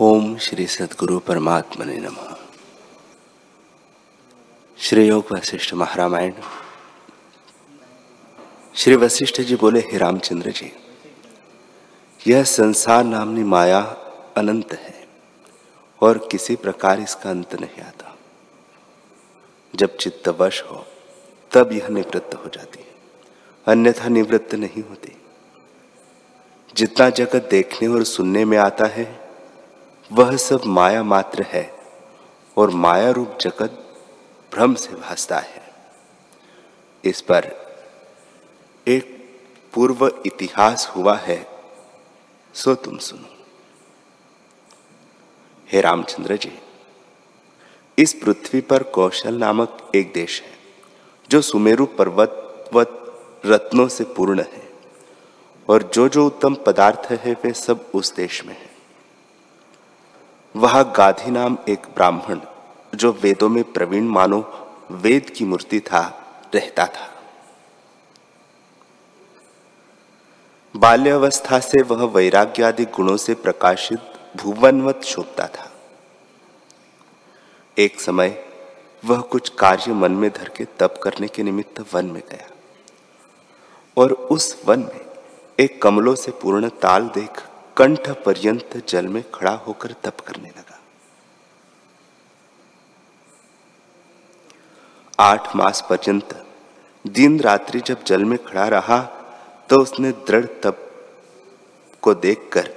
ओम श्री सदगुरु परमात्मा ने नम। श्री योग वशिष्ठ महारामायण। श्री वशिष्ठ जी बोले, हे रामचंद्र जी, यह संसार नामनी माया अनंत है और किसी प्रकार इसका अंत नहीं आता। जब चित्त वश हो, तब यह निवृत्त हो जाती है, अन्यथा निवृत्त नहीं होती। जितना जगत देखने और सुनने में आता है वह सब माया मात्र है और माया रूप जगत भ्रम से भासता है। इस पर एक पूर्व इतिहास हुआ है, सो तुम सुनो। हे रामचंद्र जी, इस पृथ्वी पर कौशल नामक एक देश है, जो सुमेरु पर्वत व रत्नों से पूर्ण है, और जो जो उत्तम पदार्थ है, वे सब उस देश में है। वह गाधी नाम एक ब्राह्मण, जो वेदों में प्रवीण मानो वेद की मूर्ति था, रहता था। बाल्यावस्था से वह वैराग्य आदि गुणों से प्रकाशित भुवनवत शोभता था। एक समय वह कुछ कार्य मन में धर के तप करने के निमित्त वन में गया और उस वन में एक कमलों से पूर्ण ताल देख कंठ पर्यंत जल में खड़ा होकर तप करने लगा। आठ मास पर्यंत दिन रात्रि जब जल में खड़ा रहा तो उसने दृढ़ तप को देखकर,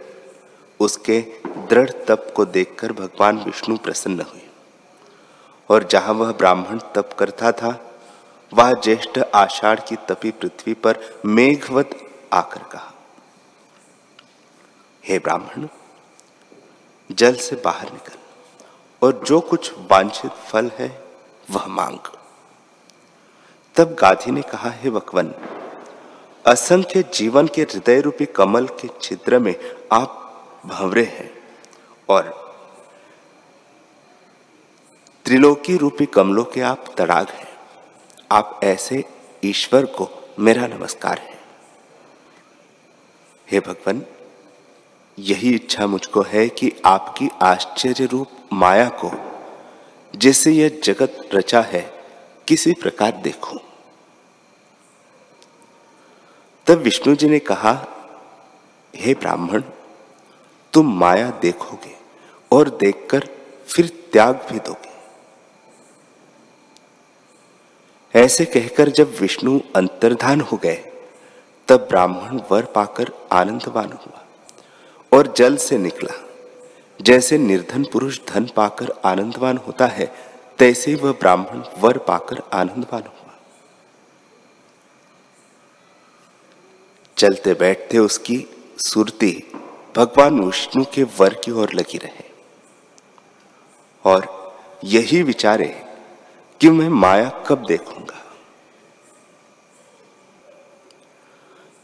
उसके दृढ़ तप को देखकर भगवान विष्णु प्रसन्न हुए। और जहाँ वह ब्राह्मण तप करता था, वह ज्येष्ठ आषाढ़ की तपी पृथ्वी पर मेघवत आकर कहा हे ब्राह्मण, जल से बाहर निकल और जो कुछ वांछित फल है, वह मांग। तब गाधी ने कहा, हे वकवन असंख्य जीवन के हृदय रूपी कमल के छिद्र में आप भंवरे हैं और त्रिलोकी रूपी कमलों के आप तड़ाग हैं। आप ऐसे ईश्वर को मेरा नमस्कार है। हे भगवान यही इच्छा मुझको है कि आपकी आश्चर्य रूप माया को, जैसे यह जगत रचा है, किसी प्रकार देखूँ। तब विष्णु जी ने कहा, हे ब्राह्मण, तुम माया देखोगे और देखकर फिर त्याग भी दोगे। ऐसे कहकर जब विष्णु अंतर्धान हो गए, तब ब्राह्मण वर पाकर आनंदवान हुआ। और जल से निकला। जैसे निर्धन पुरुष धन पाकर आनंदवान होता है, तैसे वह ब्राह्मण वर पाकर आनंदवान हुआ। चलते बैठते उसकी सुरती भगवान विष्णु के वर की ओर लगी रहे। और यही विचारे कि मैं माया कब देखूँगा।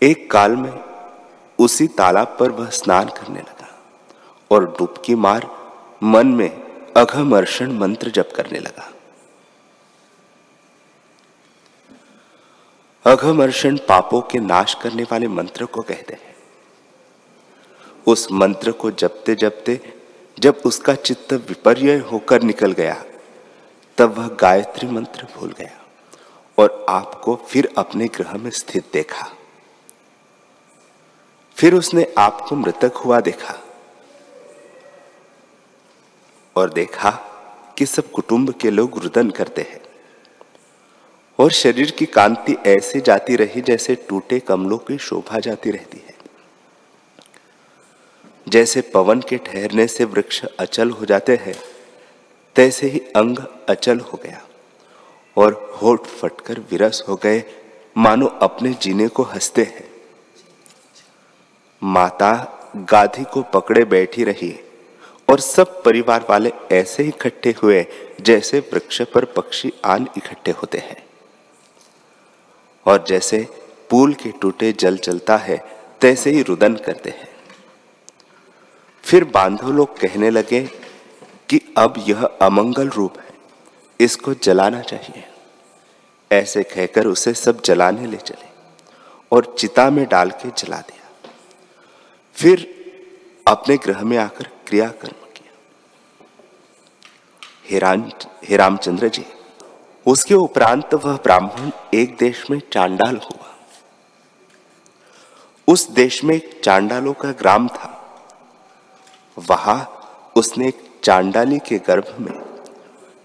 एक काल में उसी तालाब पर वह स्नान करने लगा और डुबकी मार मन में अघमर्षण मंत्र जप करने लगा। अघमर्षण पापों के नाश करने वाले मंत्र को कहते हैं। उस मंत्र को जपते जपते जब उसका चित्त विपर्य होकर निकल गया, तब वह गायत्री मंत्र भूल गया और आपको फिर अपने ग्रह में स्थित देखा। फिर उसने आपको मृतक हुआ देखा और देखा कि सब कुटुंब के लोग रुदन करते हैं और शरीर की कांति ऐसे जाती रही जैसे टूटे कमलों की शोभा जाती रहती है। जैसे पवन के ठहरने से वृक्ष अचल हो जाते हैं, तैसे ही अंग अचल हो गया और होठ फटकर विरस हो गए। मानो अपने जीने को हँसते हैं। माता गाधी को पकड़े बैठी रही और सब परिवार वाले ऐसे ही इकट्ठे हुए जैसे वृक्ष पर पक्षी आन इकट्ठे होते हैं। और जैसे पुल के टूटे जल चलता है, तैसे ही रुदन करते हैं। फिर बांधो लोग कहने लगे कि अब यह अमंगल रूप है, इसको जलाना चाहिए। ऐसे कहकर उसे सब जलाने ले चले और चिता में डाल के जला दिया। फिर अपने ग्रह में आकर क्रियाकर्म हे रामचंद्र जी, उसके उपरांत वह ब्राह्मण एक देश में चांडाल हुआ। उस देश में चांडालों का ग्राम था। वहाँ उसने एक चांडाली के गर्भ में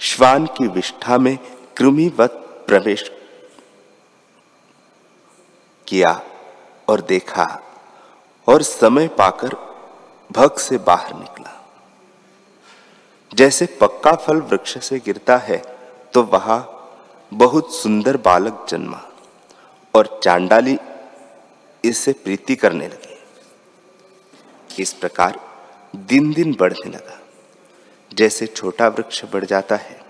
श्वान की विष्ठा में कृमिवत प्रवेश किया और देखा और समय पाकर भग से बाहर निकला। जैसे पक्का फल वृक्ष से गिरता है तो वहाँ बहुत सुंदर बालक जन्मा और चांडाली इससे प्रीति करने लगी। इस प्रकार दिन दिन बढ़ने लगा। जैसे छोटा वृक्ष बढ़ जाता है।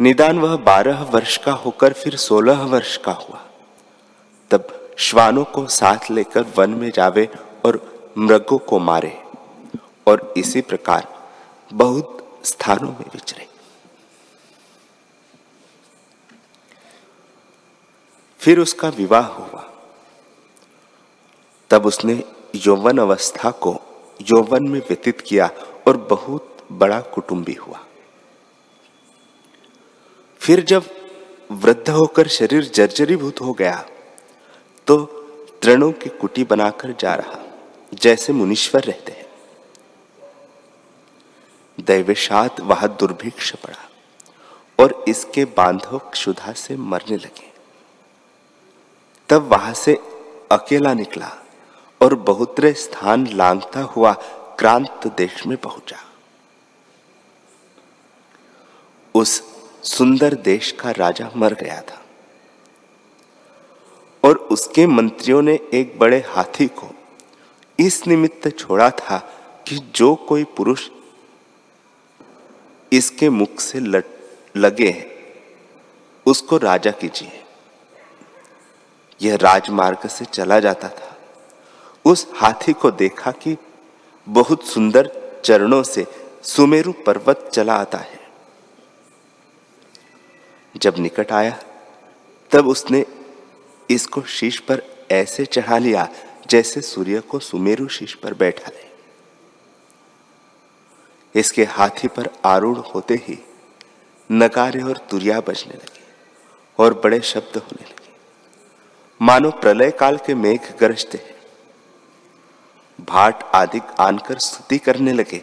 निदान वह बारह वर्ष का होकर फिर सोलह वर्ष का हुआ। तब श्वानों को साथ लेकर वन में जावे और मृगों को मारे, और इसी प्रकार बहुत स्थानों में विचरे। फिर उसका विवाह हुआ। तब उसने यौवन अवस्था को यौवन में व्यतीत किया और बहुत बड़ा कुटुंबी हुआ। फिर जब वृद्ध होकर शरीर जर्जरीभूत हो गया तो तृणों की कुटी बनाकर जा रहा, जैसे मुनीश्वर रहते हैं। दैवशात वह दुर्भिक्ष पड़ा और इसके बांधव क्षुधा से मरने लगे। तब वहाँ से अकेला निकला और बहुतरे स्थान लांगता हुआ क्रांत देश में पहुँचा। उस सुंदर देश का राजा मर गया था। और उसके मंत्रियों ने एक बड़े हाथी को इस निमित्त छोड़ा था कि जो कोई पुरुष इसके मुख से लगे उसको राजा कीजिए। यह राजमार्ग से चला जाता था। उस हाथी को देखा कि बहुत सुंदर चरणों से सुमेरु पर्वत चला आता है। जब निकट आया, तब उसने इसको शीश पर ऐसे चढ़ा लिया जैसे सूर्य को सुमेरु शीश पर बैठा ले। इसके हाथी पर आरूढ़ होते ही नकारे और तुरिया बजने लगे और बड़े शब्द होने लगे। मानो प्रलय काल के मेघ गरजते हैं। भाट आदि आनकर स्तुति करने लगे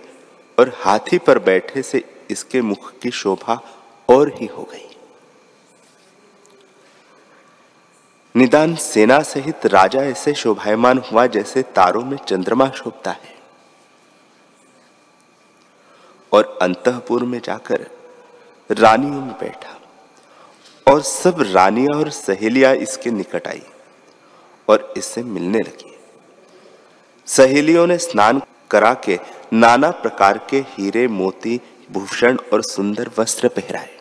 और हाथी पर बैठे से इसके मुख की शोभा और ही हो गई। निदान सेना सहित राजा ऐसे शोभायमान हुआ जैसे तारों में चंद्रमा शोभता है। और अंतपुर में जाकर रानियों में बैठा। और सब रानियाँ और सहेलियाँ इसके निकट आई और इससे मिलने लगी। सहेलियों ने स्नान करा के नाना प्रकार के हीरे, मोती, भूषण और सुंदर वस्त्र पहराए।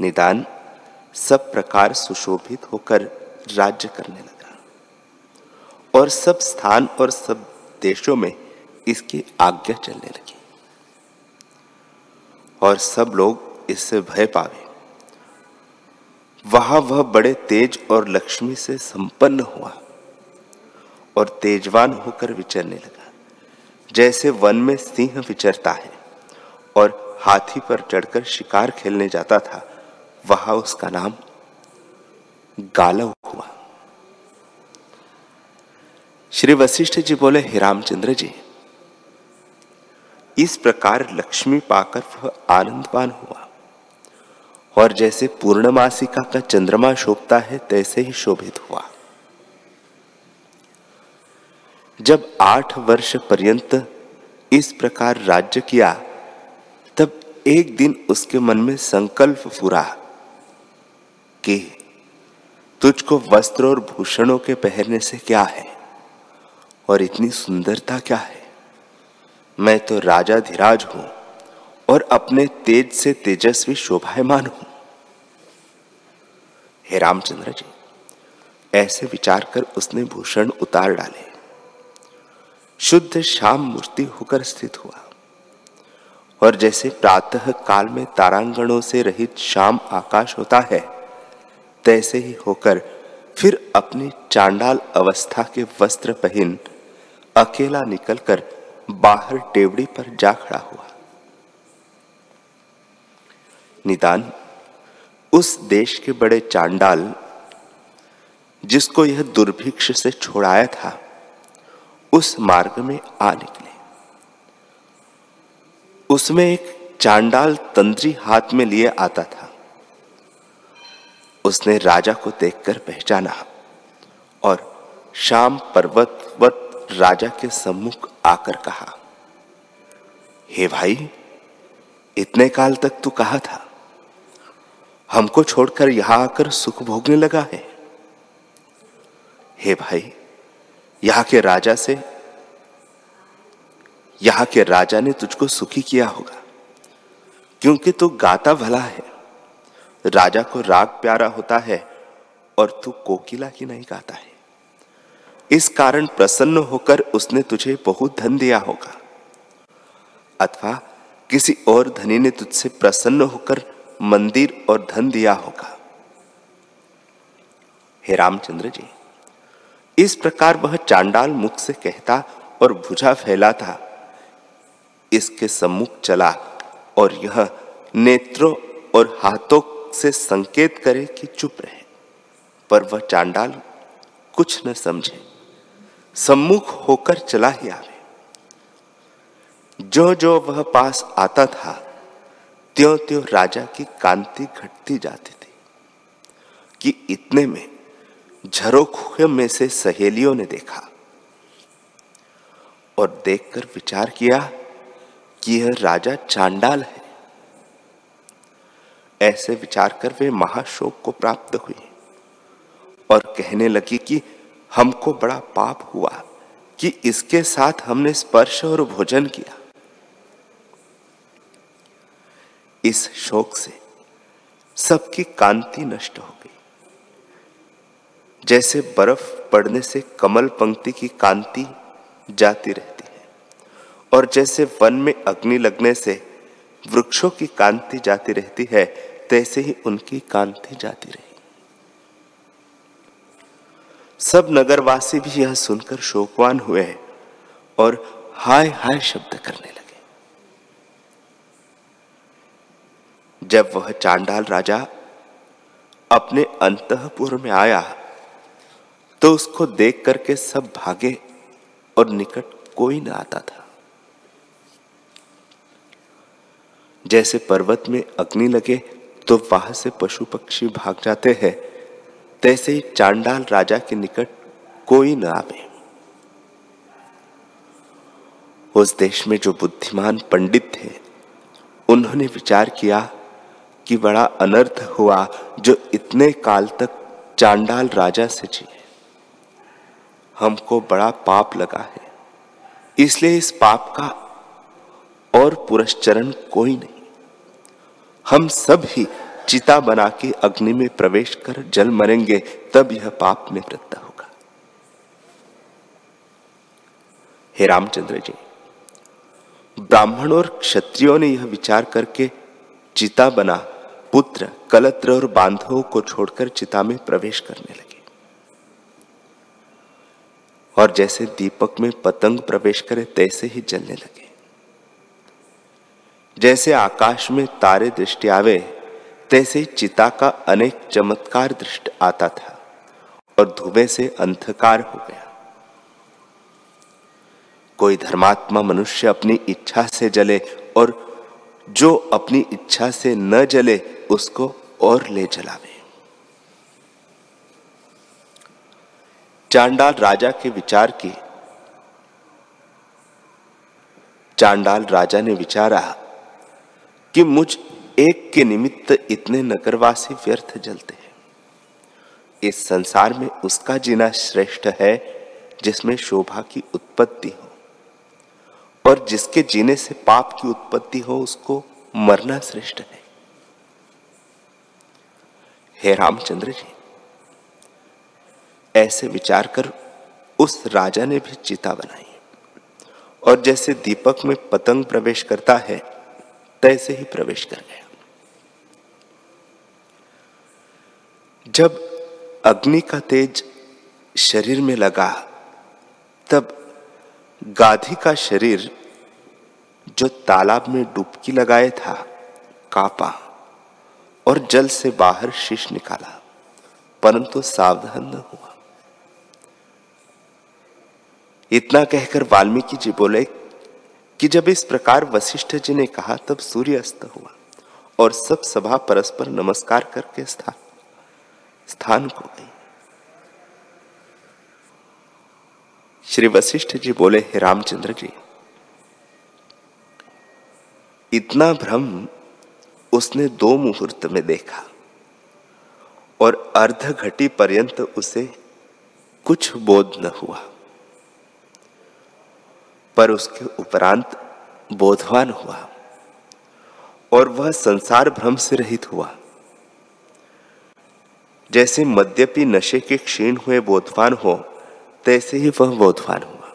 निदान सब प्रकार सुशोभित होकर राज्य करने लगा। और सब स्थान और सब देशों में इसकी आज्ञा चलने लगी। और सब लोग इससे भय पावे। वहाँ वह बड़े तेज और लक्ष्मी से संपन्न हुआ और तेजवान होकर विचरने लगा। जैसे वन में सिंह विचरता है और हाथी पर चढ़कर शिकार खेलने जाता था वहाँ उसका नाम गालव हुआ। श्री वशिष्ठ जी बोले, हे रामचंद्र जी, इस प्रकार लक्ष्मी पाकर वह आनंदवान हुआ। और जैसे पूर्णमासिका का चंद्रमा शोभता है, तैसे ही शोभित हुआ। जब आठ वर्ष पर्यंत इस प्रकार राज्य किया, तब एक दिन उसके मन में संकल्प पूरा। कि तुझको वस्त्र और भूषणों के पहनने से क्या है? और इतनी सुंदरता क्या है? मैं तो राजा धीराज हूँ और अपने तेज से तेजस्वी शोभायमान हूँ। हे रामचंद्र जी, ऐसे विचार कर उसने भूषण उतार डाले। शुद्ध शाम मूर्ति होकर स्थित हुआ। और जैसे प्रातः काल में तारांगणों से रहित शाम आकाश होता है तैसे ही होकर फिर अपनी चांडाल अवस्था के वस्त्र पहन अकेला निकलकर बाहर टेवड़ी पर जा खड़ा हुआ। निदान, उस देश के बड़े चांडाल, जिसको यह दुर्भिक्ष से छोड़ाया था, उस मार्ग में आ निकले। उसमें एक चांडाल तंत्री हाथ में लिए आता था। उसने राजा को देखकर पहचाना और शाम पर्वतवत राजा के सम्मुख आकर कहा, हे भाई, इतने काल तक तू कहा था? हमको छोड़कर यहाँ आकर सुख भोगने लगा है। हे भाई, यहाँ के राजा से, यहाँ के राजा ने तुझको सुखी किया होगा, क्योंकि तू गाता भला है। राजा को राग प्यारा होता है और तू कोकिला की नहीं गाता है। इस कारण प्रसन्न होकर उसने तुझे बहुत धन दिया होगा। अथवा किसी और धनी ने तुझसे प्रसन्न होकर मंदिर और धन दिया होगा। हे रामचंद्र जी, इस प्रकार वह चांडाल मुख से कहता और भुजा फैलाता, इसके सम्मुख चला और यह नेत्रों और हाथों से संकेत करे कि चुप रहे, पर वह चांडाल कुछ न समझे। सम्मुख होकर चला ही आवे। जो जो वह पास आता था त्यों त्यों राजा की कांति घटती जाती थी, कि इतने में झरोखे में से सहेलियों ने देखा और देखकर विचार किया कि यह राजा चांडाल है। ऐसे विचार कर वे महाशोक को प्राप्त हुई और कहने लगी कि हमको बड़ा पाप हुआ कि इसके साथ हमने स्पर्श और भोजन किया। इस शोक से सबकी कांति नष्ट हो गई। जैसे बर्फ़ पड़ने से कमल पंक्ति की कांति जाती रहती है और जैसे वन में अग्नि लगने से वृक्षों की कांति जाती रहती है, तैसे ही उनकी कांति जाती रही। सब नगरवासी भी यह सुनकर शोकवान हुए और हाय हाय शब्द करने लगे। जब वह चांडाल राजा अपने अंतपुर में आया तो उसको देख करके सब भागे और निकट कोई न आता था। जैसे पर्वत में अग्नि लगे तो वहाँ से पशु पक्षी भाग जाते हैं। तैसे ही चांडाल राजा के निकट कोई न आवे। उस देश में जो बुद्धिमान पंडित थे, उन्होंने विचार किया कि बड़ा अनर्थ हुआ जो इतने काल तक चांडाल राजा से जिए। हमको बड़ा पाप लगा है, इसलिए इस पाप का और पुरस्चरण कोई नहीं। हम सब ही चिता बना के अग्नि में प्रवेश कर जल मरेंगे, तब यह पाप में निवृत्त होगा। हे रामचंद्र जी, ब्राह्मण और क्षत्रियों ने यह विचार करके चिता बना पुत्र, कलत्र और बांधवों को छोड़कर चिता में प्रवेश करने लगे। और जैसे दीपक में पतंग प्रवेश करे, तैसे ही जलने लगे। जैसे आकाश में तारे दृष्टि आवे, तैसे चिता का अनेक चमत्कार दृष्ट आता था और धुएँ से अंधकार हो गया। कोई धर्मात्मा मनुष्य अपनी इच्छा से जले और जो अपनी इच्छा से न जले, उसको और ले जलावे। चांडाल राजा के विचार की चांडाल राजा ने विचारा कि मुझ एक के निमित्त इतने नगरवासी व्यर्थ जलते हैं। इस संसार में उसका जीना श्रेष्ठ है, जिसमें शोभा की उत्पत्ति हो। और जिसके जीने से पाप की उत्पत्ति हो, उसको मरना श्रेष्ठ है। हे रामचंद्र जी, ऐसे विचार कर उस राजा ने भी चिता बनाई। और जैसे दीपक में पतंग प्रवेश करता है तैसे ही प्रवेश कर गया। जब अग्नि का तेज शरीर में लगा, तब गाधी का शरीर जो तालाब में डुबकी लगाए था, कापा और जल से बाहर शीश निकाला, परंतु सावधान न हुआ। इतना कहकर वाल्मीकि जी बोले कि जब इस प्रकार वशिष्ठ जी ने कहा, तब सूर्य अस्त हुआ और सब सभा परस्पर नमस्कार करके स्थान स्थान को गई। श्री वशिष्ठ जी बोले, हे रामचंद्र जी, इतना भ्रम उसने दो मुहूर्त में देखा और अर्ध घटी पर्यंत उसे कुछ बोध न हुआ। पर उसके उपरांत बोधवान हुआ और वह संसार भ्रम से रहित हुआ। जैसे मद्यपि नशे के क्षीण हुए बोधवान हो, तैसे ही वह बोधवान हुआ।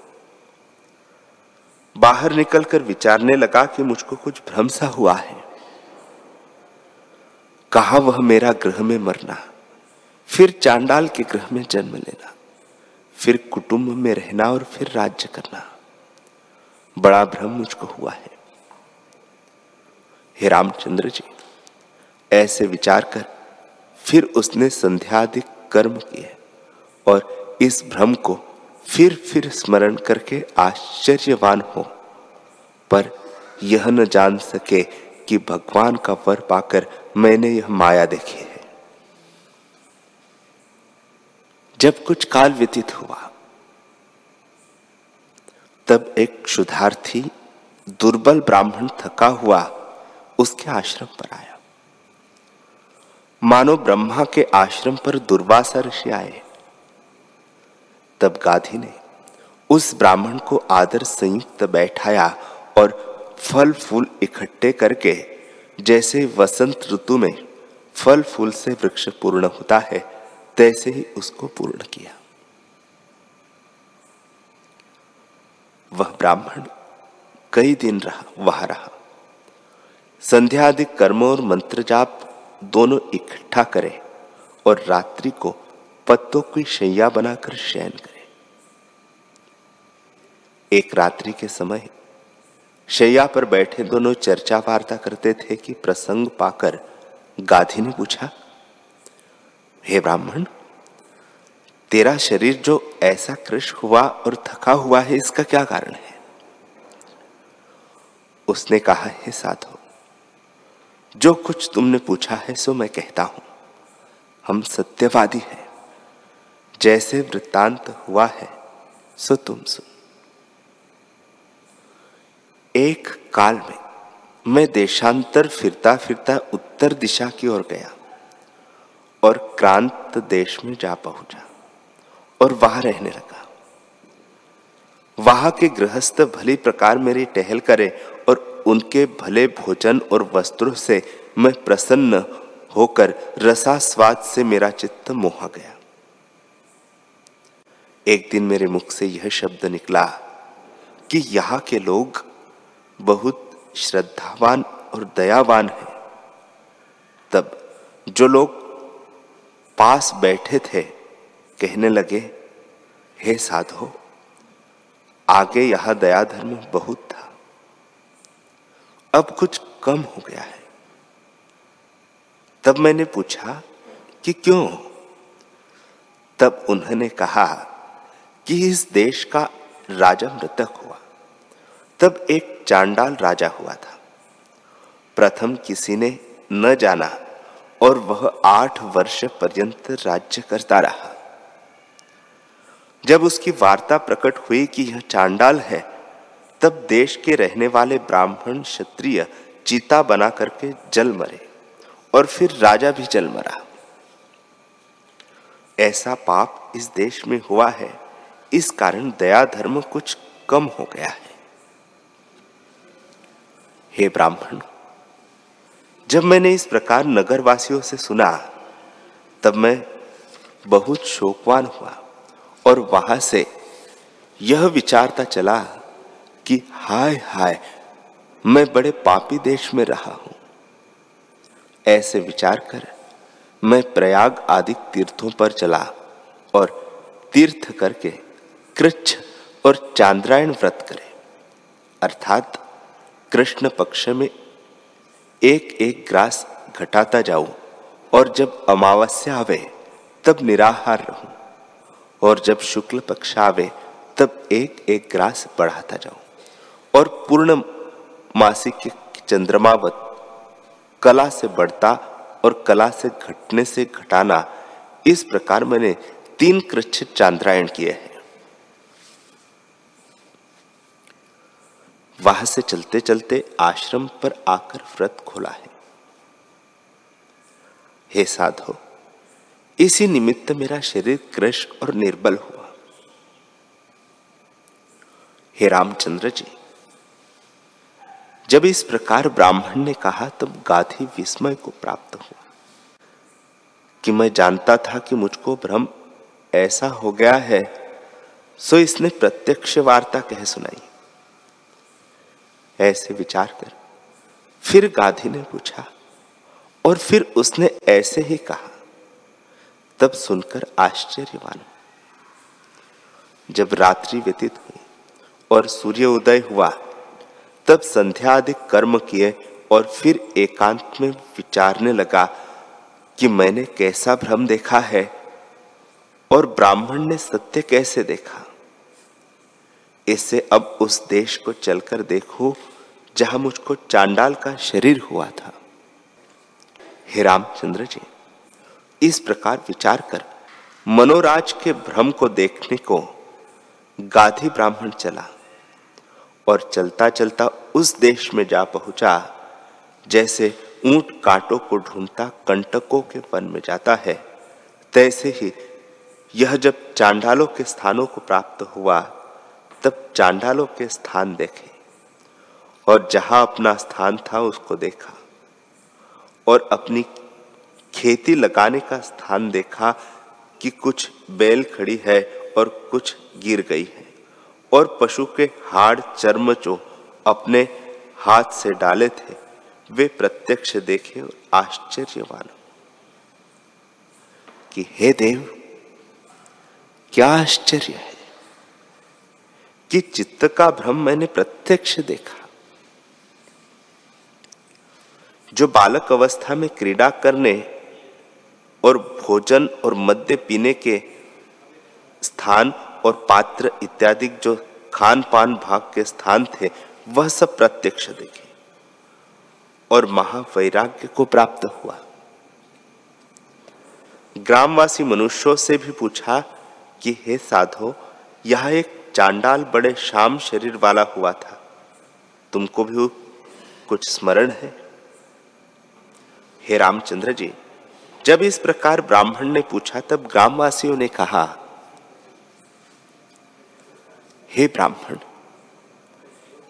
बाहर निकलकर विचारने लगा कि मुझको कुछ भ्रम सा हुआ है। कहा वह मेरा ग्रह में मरना, फिर चांडाल के ग्रह में जन्म लेना, फिर कुटुंब में रहना और फिर राज्य करना। बड़ा भ्रम मुझको हुआ है। हे रामचंद्र जी, ऐसे विचार कर, फिर उसने संध्यादिक कर्म किए और इस भ्रम को फिर फिर स्मरण करके आश्चर्यवान हो। पर यह न जान सके कि भगवान का वर पाकर मैंने यह माया देखी है। जब कुछ काल व्यतीत हुआ तब एक क्षुधार्थी दुर्बल ब्राह्मण थका हुआ उसके आश्रम पर आया। मानो ब्रह्मा के आश्रम पर दुर्वासा ऋषि आए। तब गाधी ने उस ब्राह्मण को आदर संयुक्त बैठाया और फल फूल इकट्ठे करके, जैसे वसंत ऋतु में फल फूल से वृक्ष पूर्ण होता है, तैसे ही उसको पूर्ण किया। वह ब्राह्मण। कई दिन रहा, वहाँ रहा। संध्या आदि कर्म और मंत्र जाप दोनों इकट्ठा करे और रात्रि को पत्तों की शैया बनाकर शयन करे। एक रात्रि के समय शैया पर बैठे दोनों चर्चा वार्ता करते थे कि प्रसंग पाकर गाधी ने पूछा, हे ब्राह्मण तेरा शरीर जो ऐसा कृष हुआ और थका हुआ है, इसका क्या कारण है? उसने कहा, है साधो, जो कुछ तुमने पूछा है, सो मैं कहता हूँ। हम सत्यवादी हैं। जैसे वृत्तांत हुआ है, सो तुम सुन। एक काल में मैं देशांतर फिरता फिरता उत्तर दिशा की ओर गया और क्रांत देश में जा पहुँचा। और वहाँ रहने लगा। वहाँ के गृहस्थ भली प्रकार मेरी टहल करे और उनके भले भोजन और वस्त्रों से मैं प्रसन्न होकर रसास्वाद से मेरा चित्त मोहा गया। एक दिन मेरे मुख से यह शब्द निकला कि यहाँ के लोग बहुत श्रद्धावान और दयावान हैं। तब जो लोग पास बैठे थे कहने लगे, हे साधो, आगे यहाँ दया धर्म बहुत था। अब कुछ कम हो गया है। तब मैंने पूछा कि क्यों? तब उन्होंने कहा कि इस देश का राजा मृतक हुआ। तब एक चांडाल राजा हुआ था। प्रथम किसी ने न जाना और वह आठ वर्ष पर्यंत राज्य करता रहा। जब उसकी वार्ता प्रकट हुई कि यह चांडाल है, तब देश के रहने वाले ब्राह्मण क्षत्रिय चीता बना करके जल मरे और फिर राजा भी जल मरा। ऐसा पाप इस देश में हुआ है, इस कारण दया धर्म कुछ कम हो गया है। हे ब्राह्मण, जब मैंने इस प्रकार नगरवासियों से सुना, तब मैं बहुत शोकवान हुआ। और वहाँ से यह विचारता चला कि हाय हाय, मैं बड़े पापी देश में रहा हूँ। ऐसे विचार कर मैं प्रयाग आदि तीर्थों पर चला और तीर्थ करके कृच्छ और चांद्रायण व्रत करे। अर्थात कृष्ण पक्ष में एक एक ग्रास घटाता जाऊँ और जब अमावस्या आवे, तब निराहार रहूँ। और जब शुक्ल पक्ष आवे तब एक एक ग्रास बढ़ाता जाऊँ। और पूर्ण मासिक चंद्रमावत कला से बढ़ता और कला से घटने से घटाना, इस प्रकार मैंने तीन कृच्छ चांद्रायण किए हैं। वहाँ से चलते चलते आश्रम पर आकर व्रत खोला है। हे साधो इसी निमित्त मेरा शरीर कृष और निर्बल हुआ। हे रामचंद्र जी, जब इस प्रकार ब्राह्मण ने कहा, तब गाधी विस्मय को प्राप्त हुआ कि मैं जानता था कि मुझको भ्रम ऐसा हो गया है, सो इसने प्रत्यक्ष वार्ता कह सुनाई। ऐसे विचार कर फिर गाधी ने पूछा और फिर उसने ऐसे ही कहा तब सुनकर आश्चर्यवान जब रात्रि व्यतीत हुई और सूर्य उदय हुआ, तब संध्या आदि कर्म किए और फिर एकांत में विचारने लगा कि मैंने कैसा भ्रम देखा है और ब्राह्मण ने सत्य कैसे देखा। इससे अब उस देश को चलकर देखो, जहाँ मुझको चांडाल का शरीर हुआ था। हे रामचंद्र जी इस प्रकार विचार कर मनोराज के भ्रम को देखने को गाधी ब्राह्मण चला और चलता चलता उस देश में जा पहुँचा, जैसे ऊँट कांटों को ढूंढता कंटकों के वन में जाता है। तैसे ही यह जब चांडालों के स्थानों को प्राप्त हुआ, तब चांडालों के स्थान देखे और जहाँ अपना स्थान था उसको देखा और अपनी खेती लगाने का स्थान देखा कि कुछ बैल खड़ी है और कुछ गिर गई है और पशु के हाड़ चर्म जो अपने हाथ से डाले थे। वे प्रत्यक्ष देखे और आश्चर्यवान कि, हे देव, क्या आश्चर्य है कि चित्त का भ्रम मैंने प्रत्यक्ष देखा। जो बालक अवस्था में क्रीड़ा करने और भोजन और मद्य पीने के स्थान और पात्र इत्यादि जो खान पान भाग के स्थान थे, वह सब प्रत्यक्ष देखे और महावैराग्य को प्राप्त हुआ। ग्रामवासी मनुष्यों से भी पूछा कि, हे साधो, यह एक चांडाल बड़े शाम शरीर वाला हुआ था। तुमको भी कुछ स्मरण है? हे रामचंद्र जी जब इस प्रकार ब्राह्मण ने पूछा, तब ग्रामवासियों ने कहा, हे ब्राह्मण,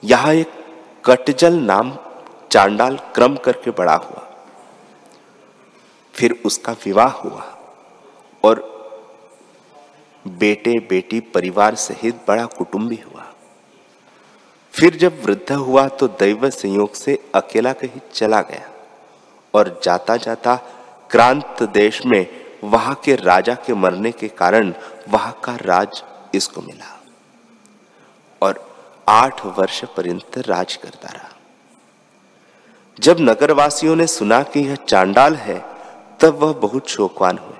यहाँ एक कटजल नाम चांडाल क्रम करके बड़ा हुआ। फिर उसका विवाह हुआ और बेटे, बेटी, परिवार सहित बड़ा कुटुंबी हुआ। फिर जब वृद्ध हुआ तो दैव संयोग से अकेला कहीं चला गया और जाता जाता क्रांत देश में वहाँ के राजा के मरने के कारण वहाँ का राज इसको मिला। और आठ वर्ष पर्यंत राज करता रहा। जब नगरवासियों ने सुना कि यह चांडाल है, तब वह बहुत शोकवान हुए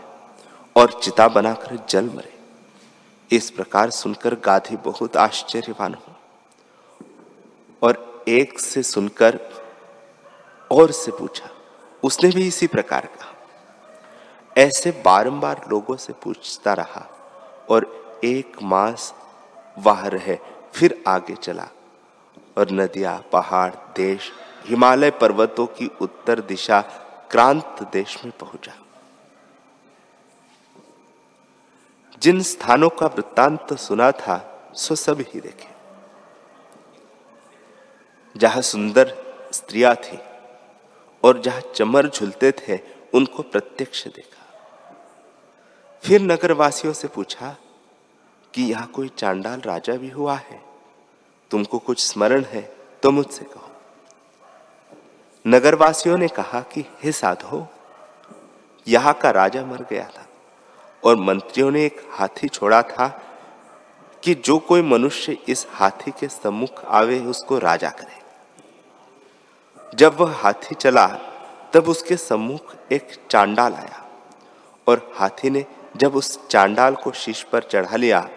और चिता बनाकर जल मरे। इस प्रकार सुनकर गाधी बहुत आश्चर्यवान हो और एक से सुनकर और से पूछा, उसने भी इसी प्रकार कहा? ऐसे बारंबार लोगों से पूछता रहा और एक मास वहाँ रहे, फिर आगे चला। और नदियाँ, पहाड़, देश, हिमालय पर्वतों की उत्तर दिशा क्रांत देश में पहुँचा। जिन स्थानों का वृत्तांत सुना था, सो सब ही देखे। जहाँ सुंदर स्त्रियाँ थी और जहाँ चमर झुलते थे, उनको प्रत्यक्ष देखा। फिर नगरवासियों से पूछा कि यहाँ कोई चांडाल राजा भी हुआ है? तुमको कुछ स्मरण है तो मुझसे कहो। नगरवासियों ने कहा कि हे साधो, यहाँ का राजा मर गया था और मंत्रियों ने एक हाथी छोड़ा था कि जो कोई मनुष्य इस हाथी के सम्मुख आवे उसको राजा करे। जब वह हाथी चला, तब उसके सम्मुख एक चांडाल आया और हाथी ने जब उस चांडाल को शीश पर चढ़ा लिया,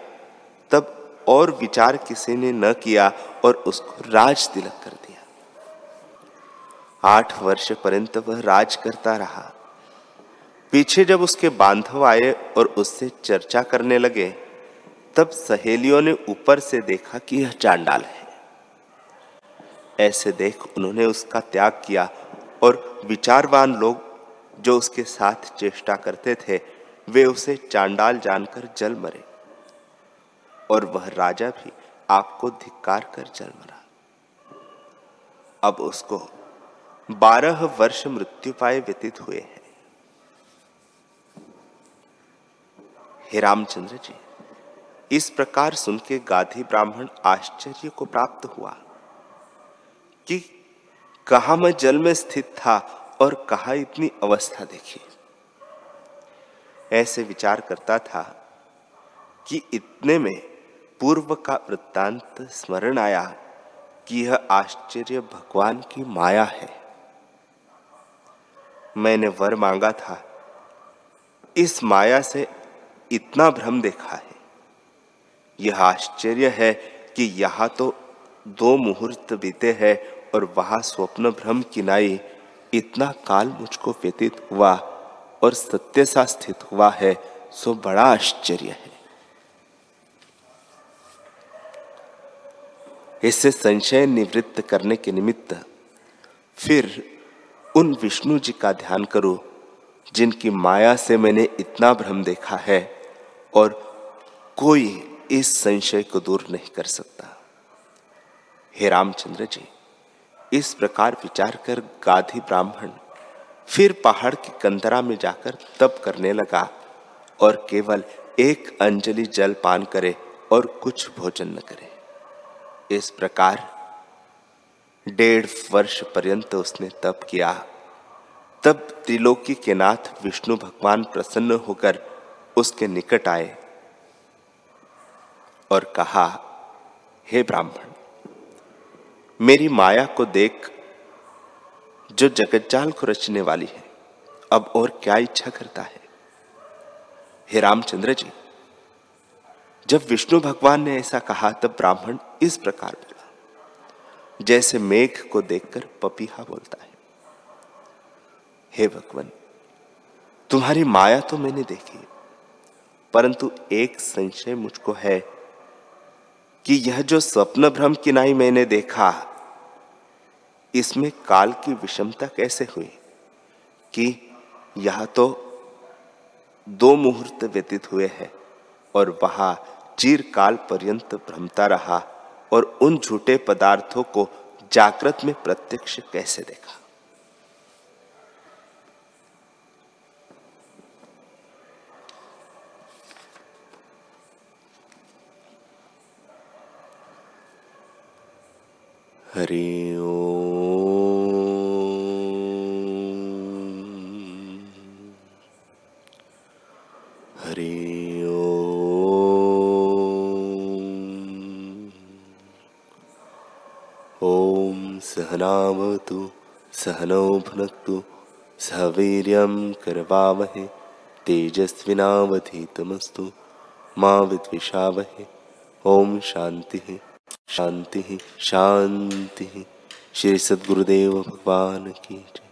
तब और विचार किसी ने न किया और उसको राज तिलक कर दिया। आठ वर्ष पर्यंत वह राज करता रहा। पीछे जब उसके बांधव आए और उससे चर्चा करने लगे, तब सहेलियों ने ऊपर से देखा कि यह चांडाल है। ऐसे देख उन्होंने उसका त्याग किया और विचारवान लोग जो उसके साथ चेष्टा करते थे वे उसे चांडाल जानकर जल मरे और वह राजा भी आपको धिक्कार कर जल मरा। अब उसको बारह वर्ष मृत्यु पाए व्यतीत हुए हैं। हे रामचंद्र जी, इस प्रकार सुन के गाधी ब्राह्मण आश्चर्य को प्राप्त हुआ कि कहा मैं जल में स्थित था और कहा इतनी अवस्था देखी। ऐसे विचार करता था कि इतने में पूर्व का वृत्तांत स्मरण आया कि यह आश्चर्य भगवान की माया है। मैंने वर मांगा था, इस माया से इतना भ्रम देखा है। यह आश्चर्य है कि यहाँ तो दो मुहूर्त बीते हैं और वहाँ स्वप्न भ्रम किनाई इतना काल मुझको व्यतीत हुआ और सत्य सा स्थित हुआ है, सो बड़ा आश्चर्य है। इससे संशय निवृत्त करने के निमित्त फिर उन विष्णु जी का ध्यान करो, जिनकी माया से मैंने इतना भ्रम देखा है और कोई इस संशय को दूर नहीं कर सकता। हे रामचंद्र जी, इस प्रकार विचार कर गाधी ब्राह्मण फिर पहाड़ की कंदरा में जाकर तप करने लगा और केवल एक अंजलि जल पान करे और कुछ भोजन न करे। इस प्रकार डेढ़ वर्ष पर्यंत उसने तप किया। तब त्रिलोकी के नाथ विष्णु भगवान प्रसन्न होकर उसके निकट आए और कहा, हे ब्राह्मण, मेरी माया को देख जो जगतजाल को रचने वाली है, अब और क्या इच्छा करता है? हे रामचंद्र जी, जब विष्णु भगवान ने ऐसा कहा, तब ब्राह्मण इस प्रकार बोला। जैसे मेघ को देखकर पपीहा बोलता है, हे भगवान, तुम्हारी माया तो मैंने देखी परंतु एक संशय मुझको है कि यह जो स्वप्न भ्रम किनाई मैंने देखा इसमें काल की विषमता कैसे हुई? कि यह तो दो मुहूर्त व्यतीत हुए हैं और वहाँ चिरकाल पर्यंत भ्रमता रहा और उन झूठे पदार्थों को जागृत में प्रत्यक्ष कैसे देखा? हरि हरि सहनावतु सहनौ भुनक्तु सह वीर्यं करवावहे तेजस्विनावधीतमस्तु, माँ विद्विषावहे ओम शांति शांति शांति श्री सद्गुरुदेव भगवान की जय।